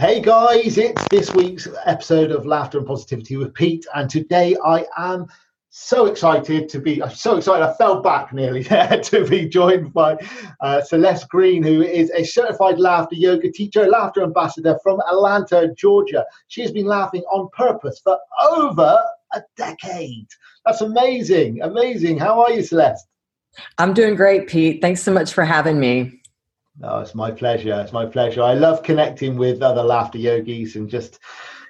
Hey guys, it's this week's episode of Laughter and Positivity with Pete, and today I am so excited to be I'm so excited I fell back nearly there to be joined by uh, Celeste Greene who is a certified laughter yoga teacher laughter ambassador from Atlanta Georgia. She has been laughing on purpose for over a decade. That's amazing amazing. How are you Celeste? I'm doing great Pete. Thanks so much for having me Oh, it's my pleasure. It's my pleasure. I love connecting with other laughter yogis and just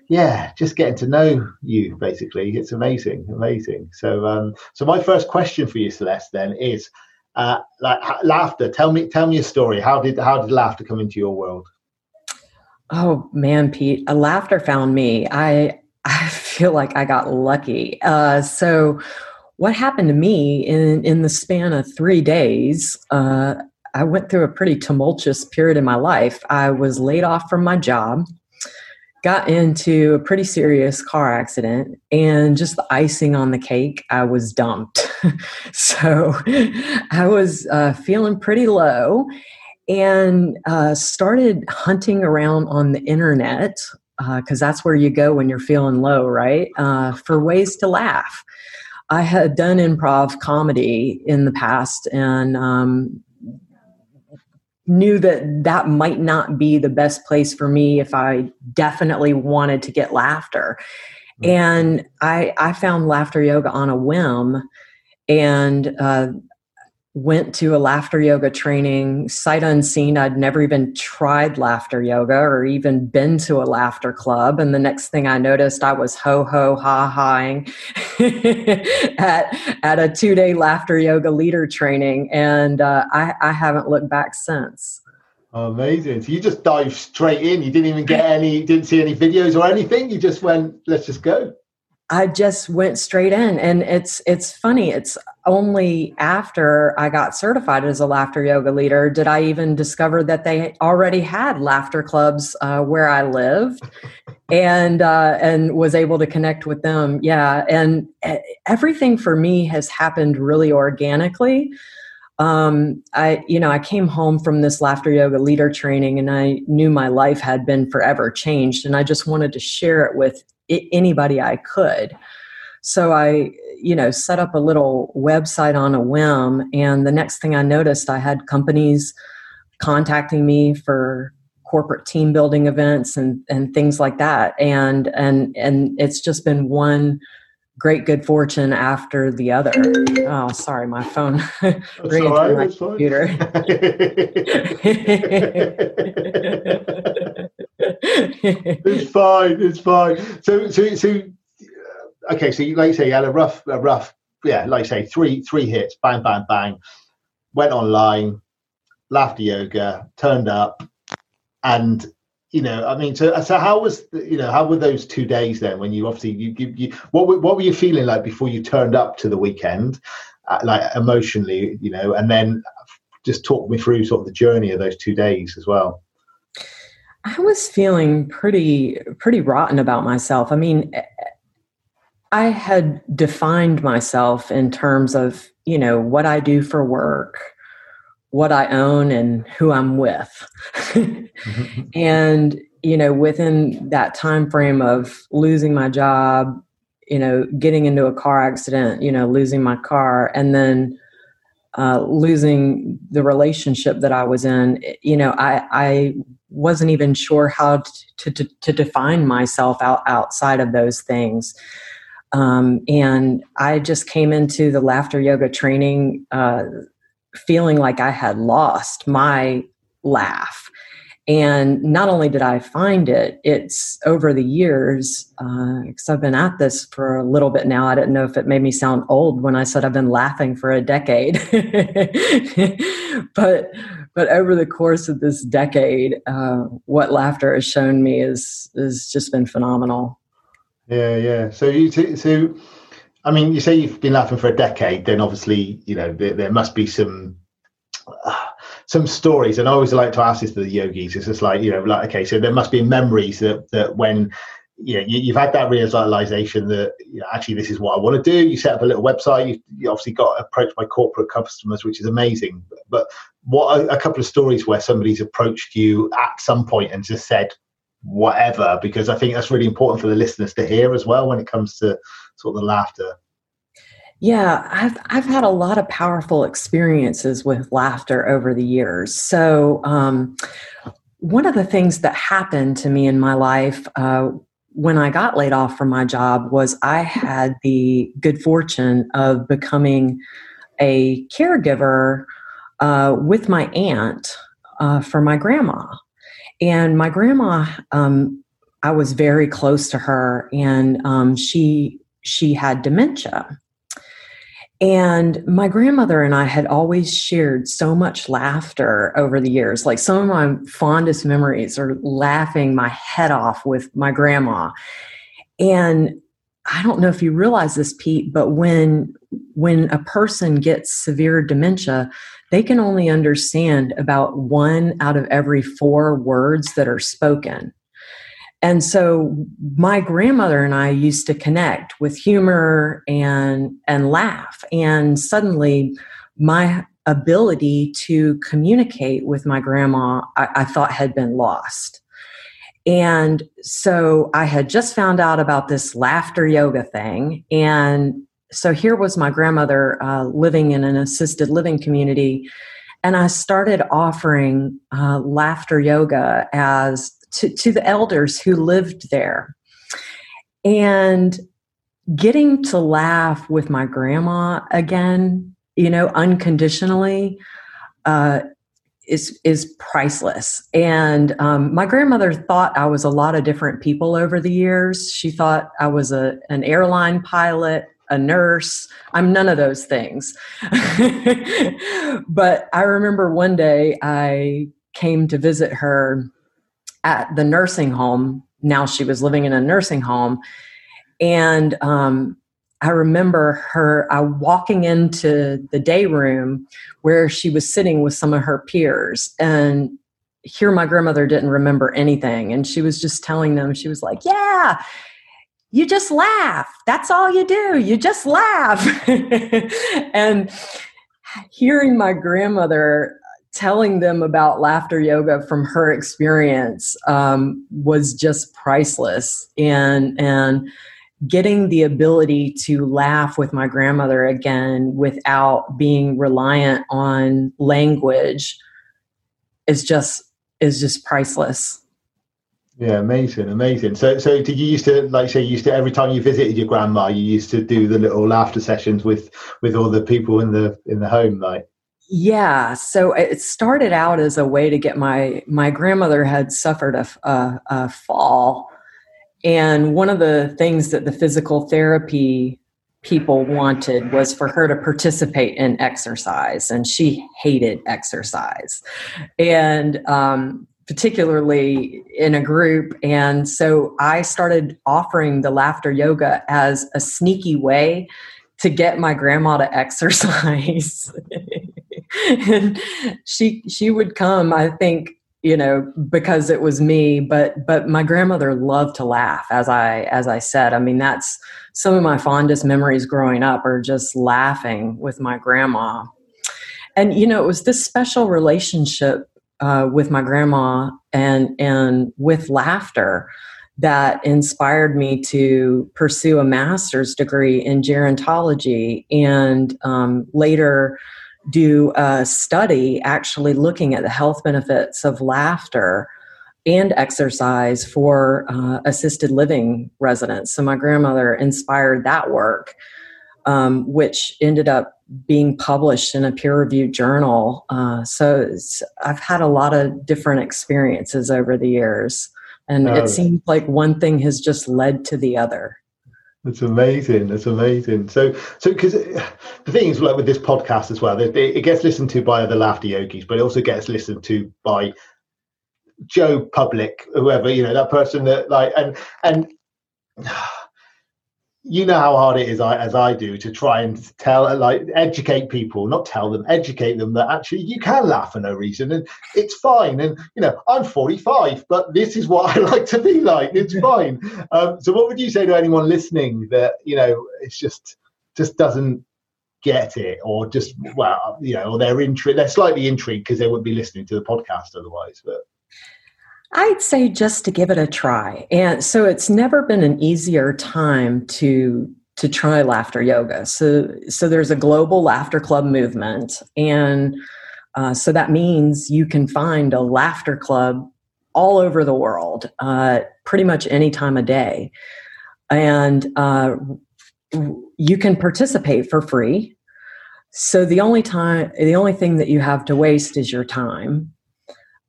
yeah, just getting to know you basically. It's amazing, amazing. So, um, so my first question for you, Celeste, then is, uh, like laughter. Tell me, tell me a story. How did how did laughter come into your world? Oh man, Pete, a laughter found me. I I feel like I got lucky. Uh, so, what happened to me in in the span of three days? Uh, I went through a pretty tumultuous period in my life. I was laid off from my job got into a pretty serious car accident and just the icing on the cake i was dumped. So i was uh, feeling pretty low and uh, started hunting around on the internet because uh, that's where you go when you're feeling low right? Uh, for ways to laugh. I had done improv comedy in the past and um, knew that that might not be the best place for me if I definitely wanted to get laughter. Mm-hmm. And I, I found laughter yoga on a whim and uh, went to a laughter yoga training sight unseen. I'd never even tried laughter yoga or even been to a laughter club. And the next thing i noticed i was ho ho ha haing at at a two day laughter yoga leader training. And uh, I, I haven't looked back since. Amazing. So you just dived straight in. You didn't even get any didn't see any videos or anything. You just went let's just go I just went straight in and it's it's funny it's only after I got certified as a laughter yoga leader did I even discover that they already had laughter clubs uh, where I lived and uh, and was able to connect with them yeah and eh, everything for me has happened really organically um, I, you know, I came home from this laughter yoga leader training and I knew my life had been forever changed. And I just wanted to share it with anybody I could. So I, you know, set up a little website on a whim. And the next thing I noticed, I had companies contacting me for corporate team building events and, and things like that. And, and, and it's just been one great good fortune after the other. Oh, sorry, my phone ringing right, my computer. it's fine. It's fine. So, so, so, okay. So, you, like you say, you had a rough, a rough, yeah, like I say, three, three hits, bang, bang, bang. Went online, laughter yoga, turned up, and you know, I mean, so so how was you know how were those two days then when you obviously you, you, you what what were you feeling like before you turned up to the weekend, uh, like emotionally, you know, and then just talk me through sort of the journey of those two days as well. I was feeling pretty pretty rotten about myself. I mean, I had defined myself in terms of you know what I do for work what I own and who I'm with. and you know, within that time frame of losing my job, you know, getting into a car accident, you know, losing my car, and then uh, losing the relationship that I was in, you know, I, I wasn't even sure how to, to, to define myself out, outside of those things. Um, and I just came into the laughter yoga training uh, feeling like I had lost my laugh. And not only did I find it, it's over the years, because uh, I've been at this for a little bit now. I didn't know if it made me sound old when I said I've been laughing for a decade. but but over the course of this decade, uh, what laughter has shown me is is just been phenomenal. Yeah, yeah. So you so, I mean, you say you've been laughing for a decade. Then obviously, you know, there, there must be some. Uh, some stories, and I always like to ask this to the yogis. It's just like you know, like okay, so there must be memories that that when you know, you, have had that realization that you know, actually this is what I want to do. You set up a little website. You, you obviously got approached by corporate customers, which is amazing. But what a, a couple of stories where somebody's approached you at some point and just said whatever, because I think that's really important for the listeners to hear as well when it comes to sort of the laughter. Yeah, I've I've had a lot of powerful experiences with laughter over the years. So um, one of the things that happened to me in my life uh, when I got laid off from my job was I had the good fortune of becoming a caregiver uh, with my aunt uh, for my grandma. And my grandma, um, I was very close to her, and um, she she had dementia. And my grandmother and I had always shared so much laughter over the years. Like some of my fondest memories are laughing my head off with my grandma. And I don't know if you realize this, Pete, but when when a person gets severe dementia, they can only understand about one out of every four words that are spoken. And so my grandmother and I used to connect with humor and and laugh. And suddenly my ability to communicate with my grandma I, I thought had been lost. And so I had just found out about this laughter yoga thing. And so here was my grandmother uh, living in an assisted living community. And I started offering uh, laughter yoga as to, to the elders who lived there. And getting to laugh with my grandma again, you know, unconditionally, uh, is is priceless. And um, my grandmother thought I was a lot of different people over the years. She thought I was a an airline pilot, a nurse. I'm none of those things. but I remember one day I came to visit her at the nursing home. Now she was living in a nursing home. And um, I remember her uh, walking into the day room where she was sitting with some of her peers. And here, my grandmother didn't remember anything. And she was just telling them, she was like, Yeah, you just laugh. That's all you do. You just laugh. and hearing my grandmother telling them about laughter yoga from her experience um, was just priceless. And and getting the ability to laugh with my grandmother again without being reliant on language is just is just priceless. Yeah amazing amazing. So so did you used to like say you used to every time you visited your grandma you used to do the little laughter sessions with with all the people in the in the home like yeah, so it started out as a way to get my my grandmother had suffered a, a, a fall, and one of the things that the physical therapy people wanted was for her to participate in exercise, and she hated exercise, and um, particularly in a group. And so I started offering the laughter yoga as a sneaky way to get my grandma to exercise. And she she would come i think you know because it was me but but my grandmother loved to laugh as i as i said. I mean that's some of my fondest memories growing up are just laughing with my grandma. And you know it was this special relationship uh, with my grandma and and with laughter that inspired me to pursue a master's degree in gerontology and um, later do a study actually looking at the health benefits of laughter and exercise for uh, assisted living residents. So my grandmother inspired that work, um, which ended up being published in a peer-reviewed journal. Uh, so I've had a lot of different experiences over the years, and it seems like one thing has just led to the other. That's amazing. That's amazing. So, so because the thing is, like with this podcast as well, it, it, gets listened to by other laughter yogis, but it also gets listened to by Joe Public, whoever you know, that person that like, and and you know how hard it is I, as I do to try and tell like educate people not tell them educate them that actually you can laugh for no reason and it's fine. And you know I'm 45 but this is what I like to be like. It's fine. Um, so what would you say to anyone listening that you know it's just just doesn't get it or just well you know or they're intrigued they're slightly intrigued because they wouldn't be listening to the podcast otherwise but I'd say just to give it a try. And so it's never been an easier time to to try laughter yoga. So so there's a global laughter club movement and uh, so that means you can find a laughter club all over the world, uh, pretty much any time of day. And uh, you can participate for free. So the only time, the only thing that you have to waste is your time.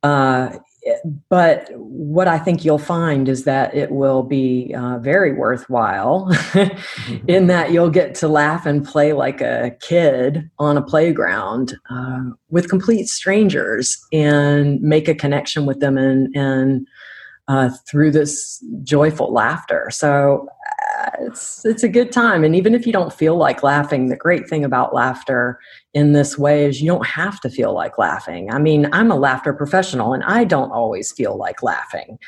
Uh, but what I think you'll find is that it will be uh, very worthwhile mm-hmm. in that you'll get to laugh and play like a kid on a playground uh, with complete strangers and make a connection with them and, and uh, through this joyful laughter. So it's it's a good time, and even if you don't feel like laughing, the great thing about laughter in this way is you don't have to feel like laughing. I mean, I'm a laughter professional, and I don't always feel like laughing,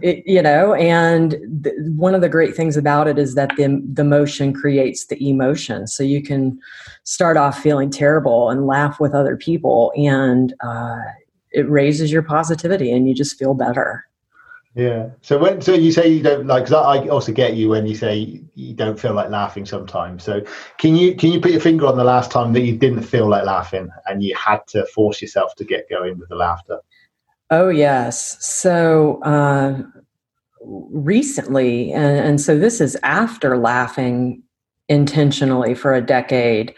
it, you know. And th- one of the great things about it is that the the motion creates the emotion, so you can start off feeling terrible and laugh with other people, and uh, it raises your positivity, and you just feel better. Yeah. So when so you say you don't like, because I also get you when you say you don't feel like laughing sometimes. So can you can you put your finger on the last time that you didn't feel like laughing and you had to force yourself to get going with the laughter? Oh yes. So uh, recently, and, and so this is after laughing intentionally for a decade.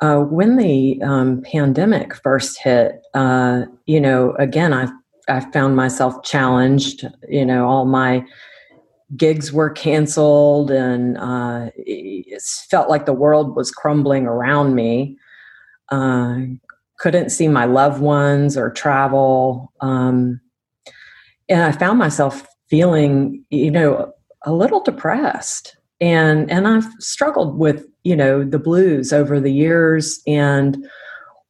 Uh, when the um, pandemic first hit, uh, you know, again, I I found myself challenged. You know, all my gigs were canceled, and uh, it felt like the world was crumbling around me. Uh, couldn't see my loved ones or travel, um, and I found myself feeling, you know, a little depressed. And and I've struggled with you know the blues over the years and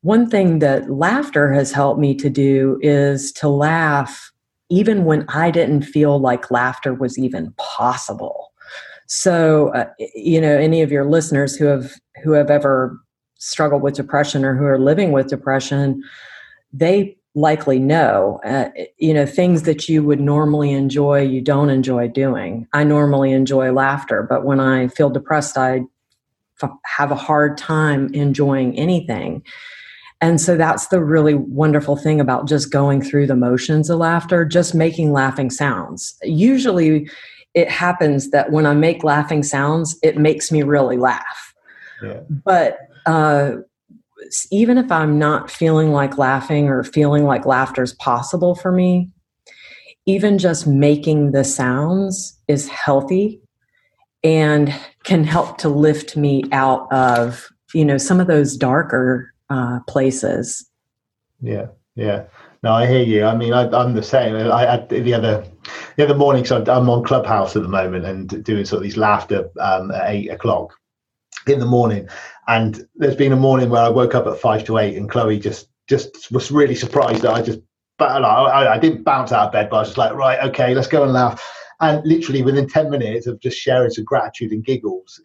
one thing that laughter has helped me to do is to laugh even when I didn't feel like laughter was even possible. So, uh, you know, any of your listeners who have who have ever struggled with depression or who are living with depression, they likely know uh, you know things that you would normally enjoy you don't enjoy doing i normally enjoy laughter but when i feel depressed I f- have a hard time enjoying anything and so that's the really wonderful thing about just going through the motions of laughter, just making laughing sounds. Usually it happens that when I make laughing sounds, it makes me really laugh. Yeah. But uh, even if I'm not feeling like laughing or feeling like laughter is possible for me, even just making the sounds is healthy and can help to lift me out of you know some of those darker uh, places. Yeah, yeah. No, I hear you. I mean, I, am the same. I, I the other the other morning, so I'm on Clubhouse at the moment and doing sort of these laughter um, at eight o'clock in the morning. And there's been a morning where I woke up at five to eight, and Chloe just just was really surprised that I just, but I, I didn't bounce out of bed, but I was just like, right, okay, let's go and laugh. And literally within ten minutes of just sharing some gratitude and giggles,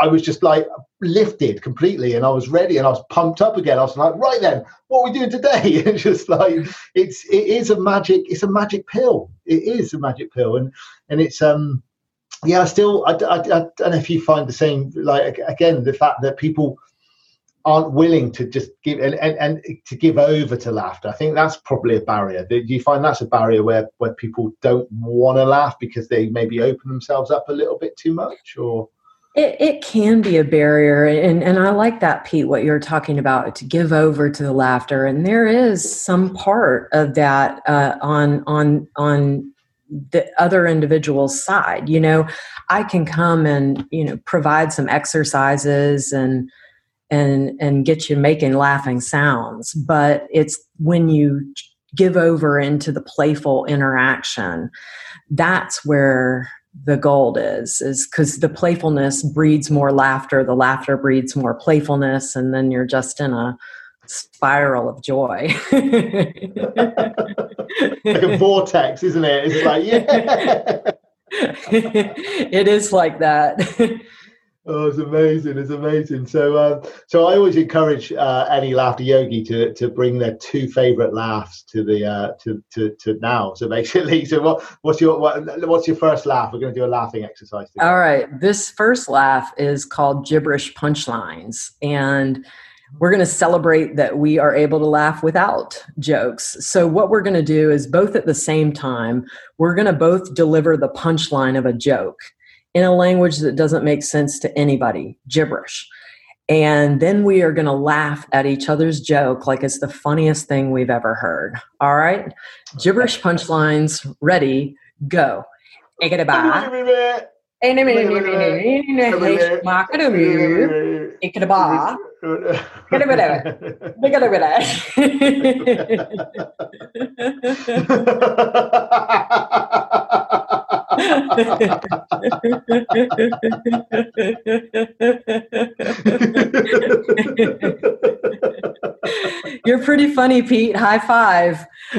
I was just like lifted completely and I was ready and I was pumped up again. I was like, right then, what are we doing today? it's just like it's it is a magic, it's a magic pill. It is a magic pill. And and it's um yeah, I still I, I, I don't know if you find the same like again, the fact that people aren't willing to just give and, and, and to give over to laughter. I think that's probably a barrier. Do you find that's a barrier where where people don't want to laugh because they maybe open themselves up a little bit too much or it, it can be a barrier. And, and I like that, Pete, what you're talking about to give over to the laughter. And there is some part of that uh, on, on, on the other individual's side. You know, I can come and, you know, provide some exercises and, and, and get you making laughing sounds. But it's when you give over into the playful interaction, that's where the gold is is because the playfulness breeds more laughter the laughter breeds more playfulness and then you're just in a spiral of joy. Like a vortex isn't it? It's like yeah. It is like that Oh, it's amazing! It's amazing. So, um, so I always encourage uh, any laughter yogi to to bring their two favorite laughs to the uh, to, to to now. So basically, so what what's your what, what's your first laugh? We're going to do a laughing exercise. Together. All right, this first laugh is called gibberish punchlines, and we're going to celebrate that we are able to laugh without jokes. So, what we're going to do is both at the same time, we're going to both deliver the punchline of a joke in a language that doesn't make sense to anybody, gibberish. And then we are going to laugh at each other's joke like it's the funniest thing we've ever heard. All right? Gibberish punchlines, ready, go. You're pretty funny, Pete. High five.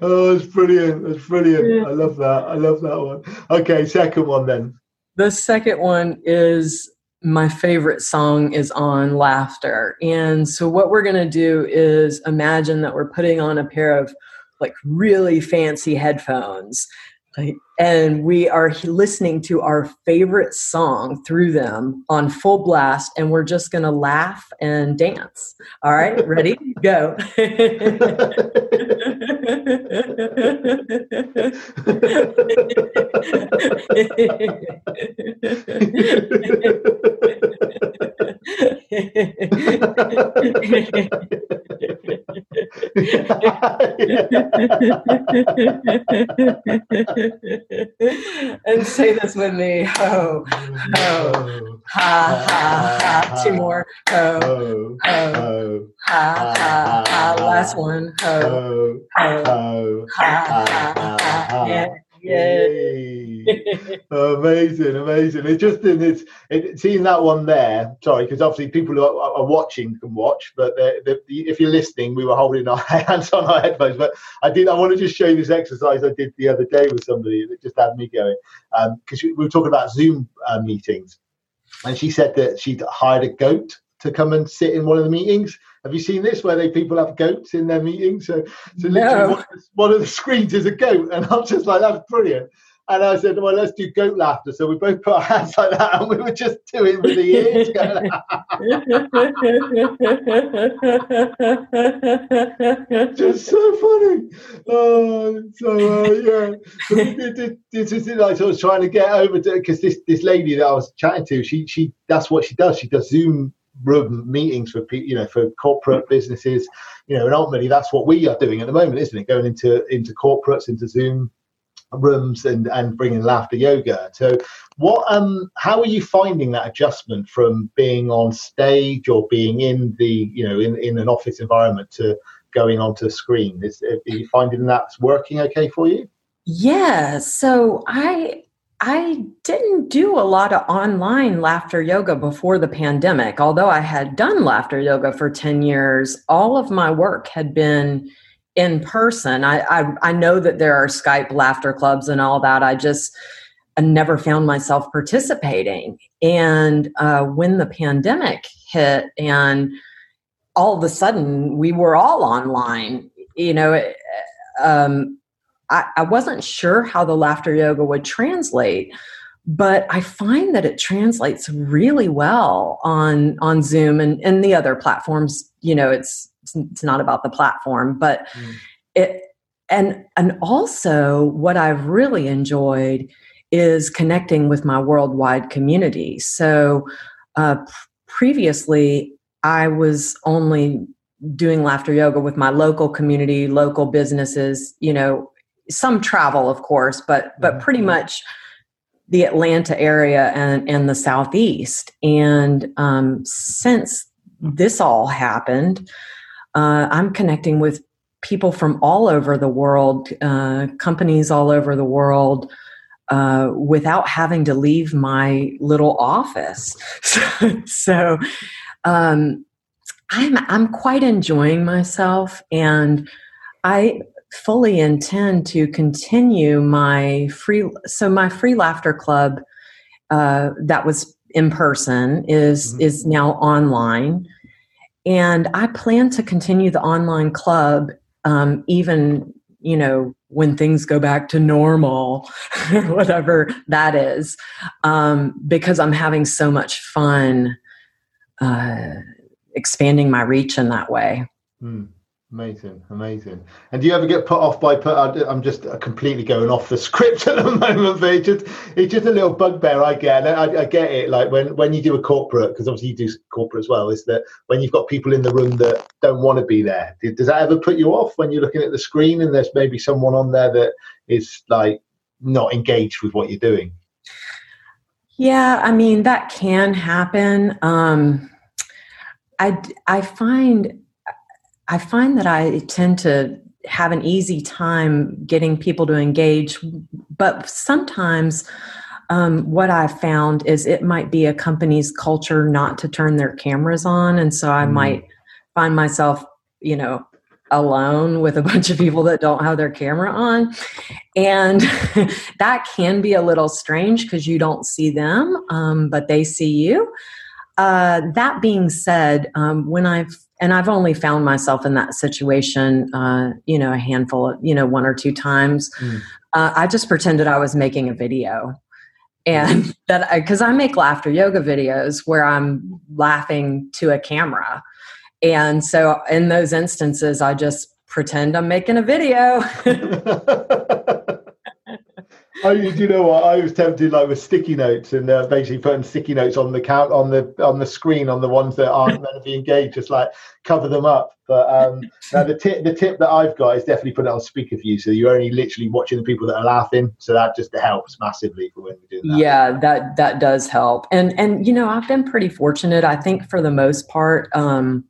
oh, it's brilliant. It's brilliant. I love that. I love that one. Okay, second one then. The second one is my favorite song is on laughter. And so, what we're going to do is imagine that we're putting on a pair of like really fancy headphones. and we are listening to our favorite song through them on full blast, and we're just going to laugh and dance. All right, ready? Go. and say this with me. Ho, ho, ha, ha, ha. Two more. Ho, ho, ha, ha, ha. Last one. Ho, ho, ha, ha, ha. Yeah. Yay! amazing, amazing. It's just in it's it, seeing that one there. Sorry, because obviously people who are, are, watching can watch, but they're, they're, if you're listening, we were holding our hands on our headphones. But I did. I want to just show you this exercise I did the other day with somebody that just had me going because um, we were talking about Zoom uh, meetings, and she said that she'd hired a goat to come and sit in one of the meetings. Have you seen this where they people have goats in their meetings? So, so literally no. one, of the screens is a goat, and I'm just like, that's brilliant. And I said, well, let's do goat laughter. So we both put our hands like that, and we were just doing with the ears. just so funny. Oh, so uh, yeah. This is like I was trying to get over to because this this lady that I was chatting to, she she that's what she does. She does Zoom meetings for people, you know for corporate businesses you know and ultimately that's what we are doing at the moment isn't it? Going into into corporates into zoom rooms and and bringing laughter yoga. So what um how are you finding that adjustment from being on stage or being in the you know in in an office environment to going onto a screen? Is are you finding that's working okay for you? Yeah so i I didn't do a lot of online laughter yoga before the pandemic. Although I had done laughter yoga for 10 years, all of my work had been in person. I, I, I know that there are Skype laughter clubs and all that. I just I never found myself participating. And uh, when the pandemic hit, and all of a sudden we were all online, you know, um, I, I wasn't sure how the laughter yoga would translate but I find that it translates really well on on Zoom and, and the other platforms. You know, it's it's not about the platform, but mm. it and and also what I've really enjoyed is connecting with my worldwide community. So uh, previously, I was only doing laughter yoga with my local community, local businesses. You know, some travel, of course, but but mm-hmm. pretty much the Atlanta area and, and the Southeast. And um, since this all happened, uh, I'm connecting with people from all over the world, uh, companies all over the world, uh, without having to leave my little office. so, so um, I'm I'm quite enjoying myself, and I fully intend to continue my free. So my free laughter club uh, that was in person is mm-hmm. is now online, and I plan to continue the online club um, even you know when things go back to normal whatever that is um, because i'm having so much fun uh, expanding my reach in that way mm. Amazing, amazing. And do you ever get put off by put? I'm just completely going off the script at the moment, but it's just it's just a little bugbear I get. I, I get it. Like when when you do a corporate, because obviously you do corporate as well, is that when you've got people in the room that don't want to be there. Does that ever put you off when you're looking at the screen and there's maybe someone on there that is like not engaged with what you're doing? Yeah, I mean that can happen. Um, I I find I find that I tend to have an easy time getting people to engage, but sometimes um, what I've found is it might be a company's culture not to turn their cameras on. And so I mm. might find myself, you know, alone with a bunch of people that don't have their camera on. And that can be a little strange because you don't see them, um, but they see you. Uh, that being said, um, when I've and I've only found myself in that situation, uh, you know, a handful of, you know, one or two times. Mm. Uh, I just pretended I was making a video, and that because I, I make laughter yoga videos where I'm laughing to a camera, and so in those instances, I just pretend I'm making a video. I, you know what? I was tempted like with sticky notes and uh, basically putting sticky notes on the count on the on the screen on the ones that aren't meant to be engaged, just like cover them up. But um, now the tip the tip that I've got is definitely put it on speaker view, so you're only literally watching the people that are laughing. So that just helps massively for when we do that. Yeah, that that does help. And and you know I've been pretty fortunate. I think for the most part. Um,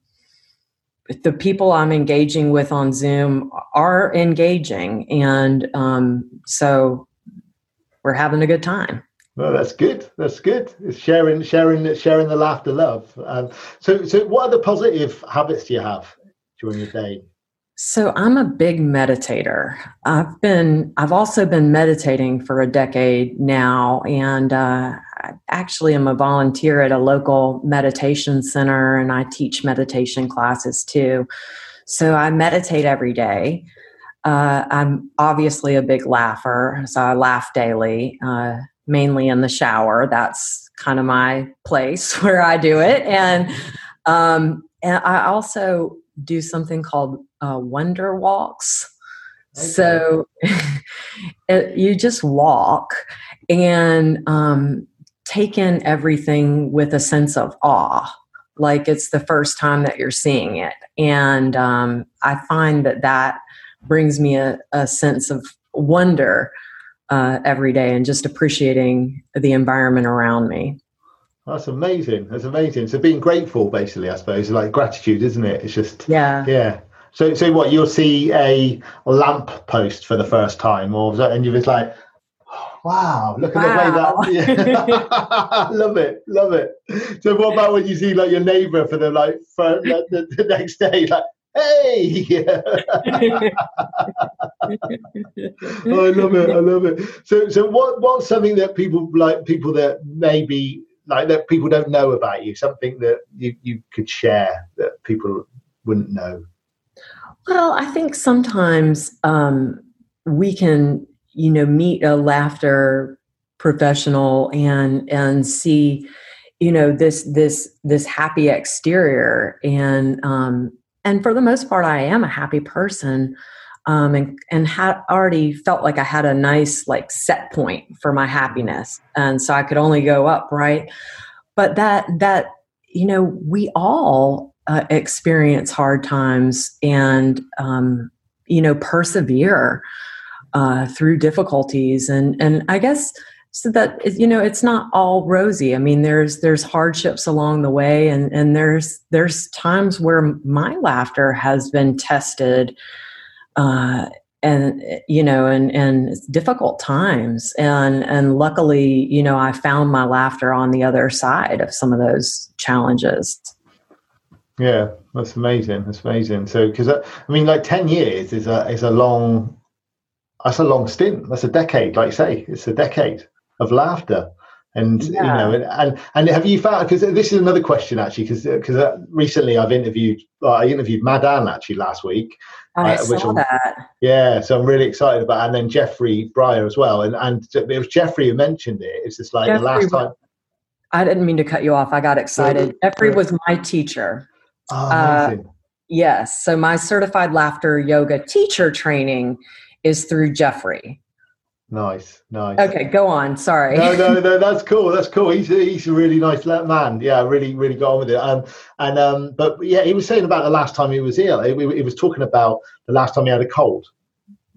the people I'm engaging with on Zoom are engaging, and um, so we're having a good time. Well, that's good. That's good. It's sharing, sharing, sharing the laughter, love. Um, so, so what other positive habits do you have during the day? So I'm a big meditator. I've been, I've also been meditating for a decade now, and uh, I actually am a volunteer at a local meditation center, and I teach meditation classes too. So I meditate every day. Uh, I'm obviously a big laugher, so I laugh daily, uh, mainly in the shower. That's kind of my place where I do it, and um, and I also do something called uh, wonder walks. Okay. So it, you just walk and um, take in everything with a sense of awe like it's the first time that you're seeing it and um, i find that that brings me a, a sense of wonder uh, every day and just appreciating the environment around me. That's amazing. That's amazing. So being grateful, basically, I suppose, like gratitude, isn't it? It's just yeah, yeah. So, so what you'll see a lamp post for the first time, or and you're just like, wow, look at wow. the way that. Yeah. love it, love it. So, what about when you see like your neighbour for the like for the, the next day, like, hey! I love it I love it. So so what what's something that people like people that maybe like that people don't know about you something that you, you could share that people wouldn't know? Well I think sometimes um, we can you know meet a laughter professional and and see you know this this this happy exterior and um and for the most part i am a happy person um, and and had already felt like i had a nice like set point for my happiness and so i could only go up right? But that that you know we all uh, experience hard times and um, you know persevere uh, through difficulties and and i guess so that you know it's not all rosy. I mean there's there's hardships along the way and and there's there's times where my laughter has been tested uh, and you know and and difficult times. And and luckily you know i found my laughter on the other side of some of those challenges. Yeah that's amazing. That's amazing. So because uh, i mean like 10 years is a is a long that's a long stint. That's a decade like you say. It's a decade of laughter and yeah. you know and, and and have you found because this is another question actually because because uh, recently i've interviewed uh, i interviewed Madan actually last week I uh, saw that. Yeah, so I'm really excited about, and then Jeffrey Briar as well, and and it was Jeffrey who mentioned it. It's just like Jeffrey, the last time. I didn't mean to cut you off. I got excited. Jeffrey was my teacher. Oh, uh, yes, so my certified laughter yoga teacher training is through Jeffrey. Nice, nice. Okay, go on. Sorry. No, no, no. That's cool. That's cool. He's a, he's a really nice man. Yeah, really, really got on with it. Um, and um, but yeah, he was saying about the last time he was ill. He, he was talking about the last time he had a cold,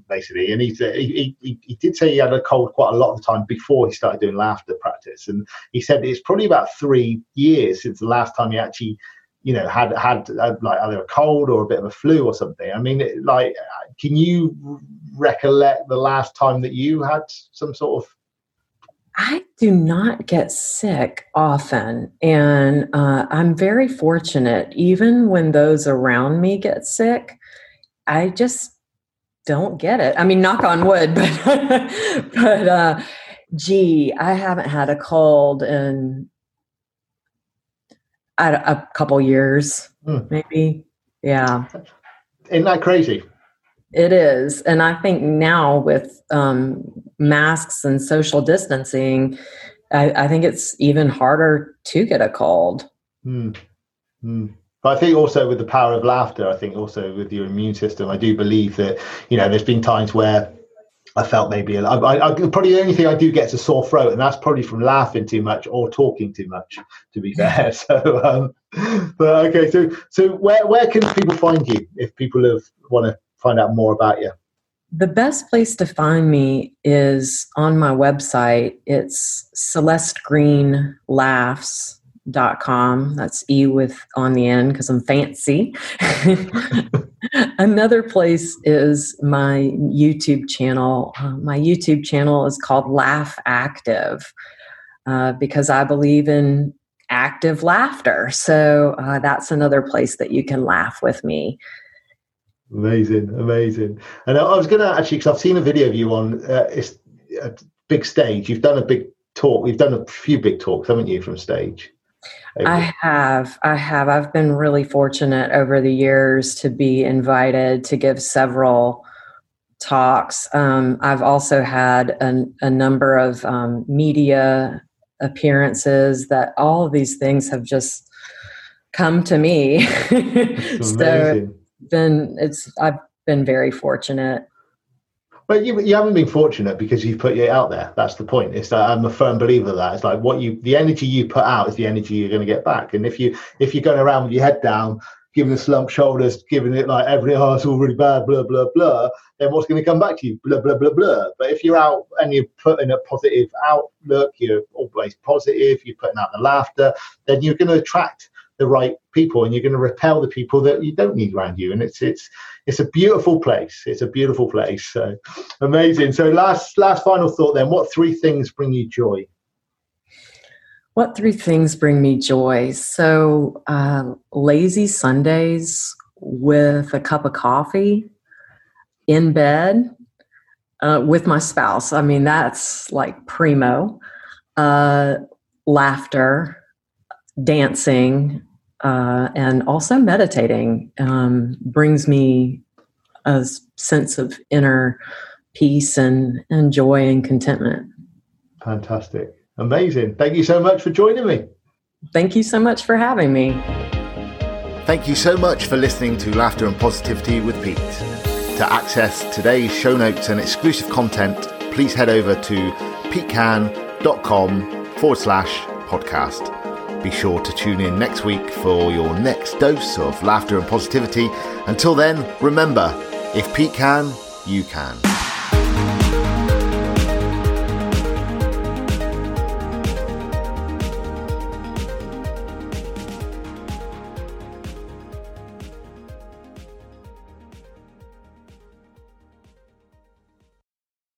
basically. And he, he he he did say he had a cold quite a lot of the time before he started doing laughter practice. And he said it's probably about three years since the last time he actually you know had had, like either a cold or a bit of a flu or something i mean like can you recollect the last time that you had some sort of I do not get sick often, and uh, I'm very fortunate. Even when those around me get sick, I just don't get it. I mean, knock on wood, but but uh, gee, I haven't had a cold in a, a couple years, mm. maybe. Yeah, isn't that crazy? It is. And I think now with um, masks and social distancing, I, I, think it's even harder to get a cold. Mm. Mm. But I think also with the power of laughter, I think also with your immune system, I do believe that, you know, there's been times where I felt maybe I, I, probably the only thing I do get is a sore throat, and that's probably from laughing too much or talking too much. To be fair, so um, but okay, so so where where can people find you if people have want to find out more about you? The best place to find me is on my website. It's celestegreenelaughs.com. That's E with on the end because I'm fancy. Another place is my YouTube channel. Uh, my YouTube channel is called Laugh Active uh, because I believe in active laughter. So uh, that's another place that you can laugh with me. Amazing, amazing. And I was going to actually, because I've seen a video of you on uh, it's a big stage. You've done a big talk. You've done a few big talks, haven't you, from stage? I have. I have. I've been really fortunate over the years to be invited to give several talks. Um, I've also had an, a number of um, media appearances that all of these things have just come to me. so been it's I've been very fortunate. But you, you haven't been fortunate because you've put it out there. That's the point. It's that I'm a firm believer that it's like what you, the energy you put out is the energy you're going to get back. And if you, if you're going around with your head down, giving the slump shoulders, giving it like every oh it's all really bad, blah blah blah, then what's going to come back to you? Blah blah blah blah. But if you're out and you're putting a positive outlook, you're always positive, you're putting out the laughter, then you're going to attract the right people and you're going to repel the people that you don't need around you and it's it's it's a beautiful place. It's a beautiful place so amazing. So last last final thought then what three things bring you joy? What three things bring me joy? So uh, lazy sundays with a cup of coffee in bed uh, with my spouse. I mean that's like primo. Uh, laughter dancing uh, and also meditating um, brings me a sense of inner peace and, and joy and contentment. Fantastic. Amazing. Thank you so much for joining me. Thank you so much for having me. Thank you so much for listening to Laughter and Positivity with Pete. To access today's show notes and exclusive content, please head over to petecan.com forward slash podcast. Be sure to tune in next week for your next dose of laughter and positivity. Until then, remember if Pete can, you can.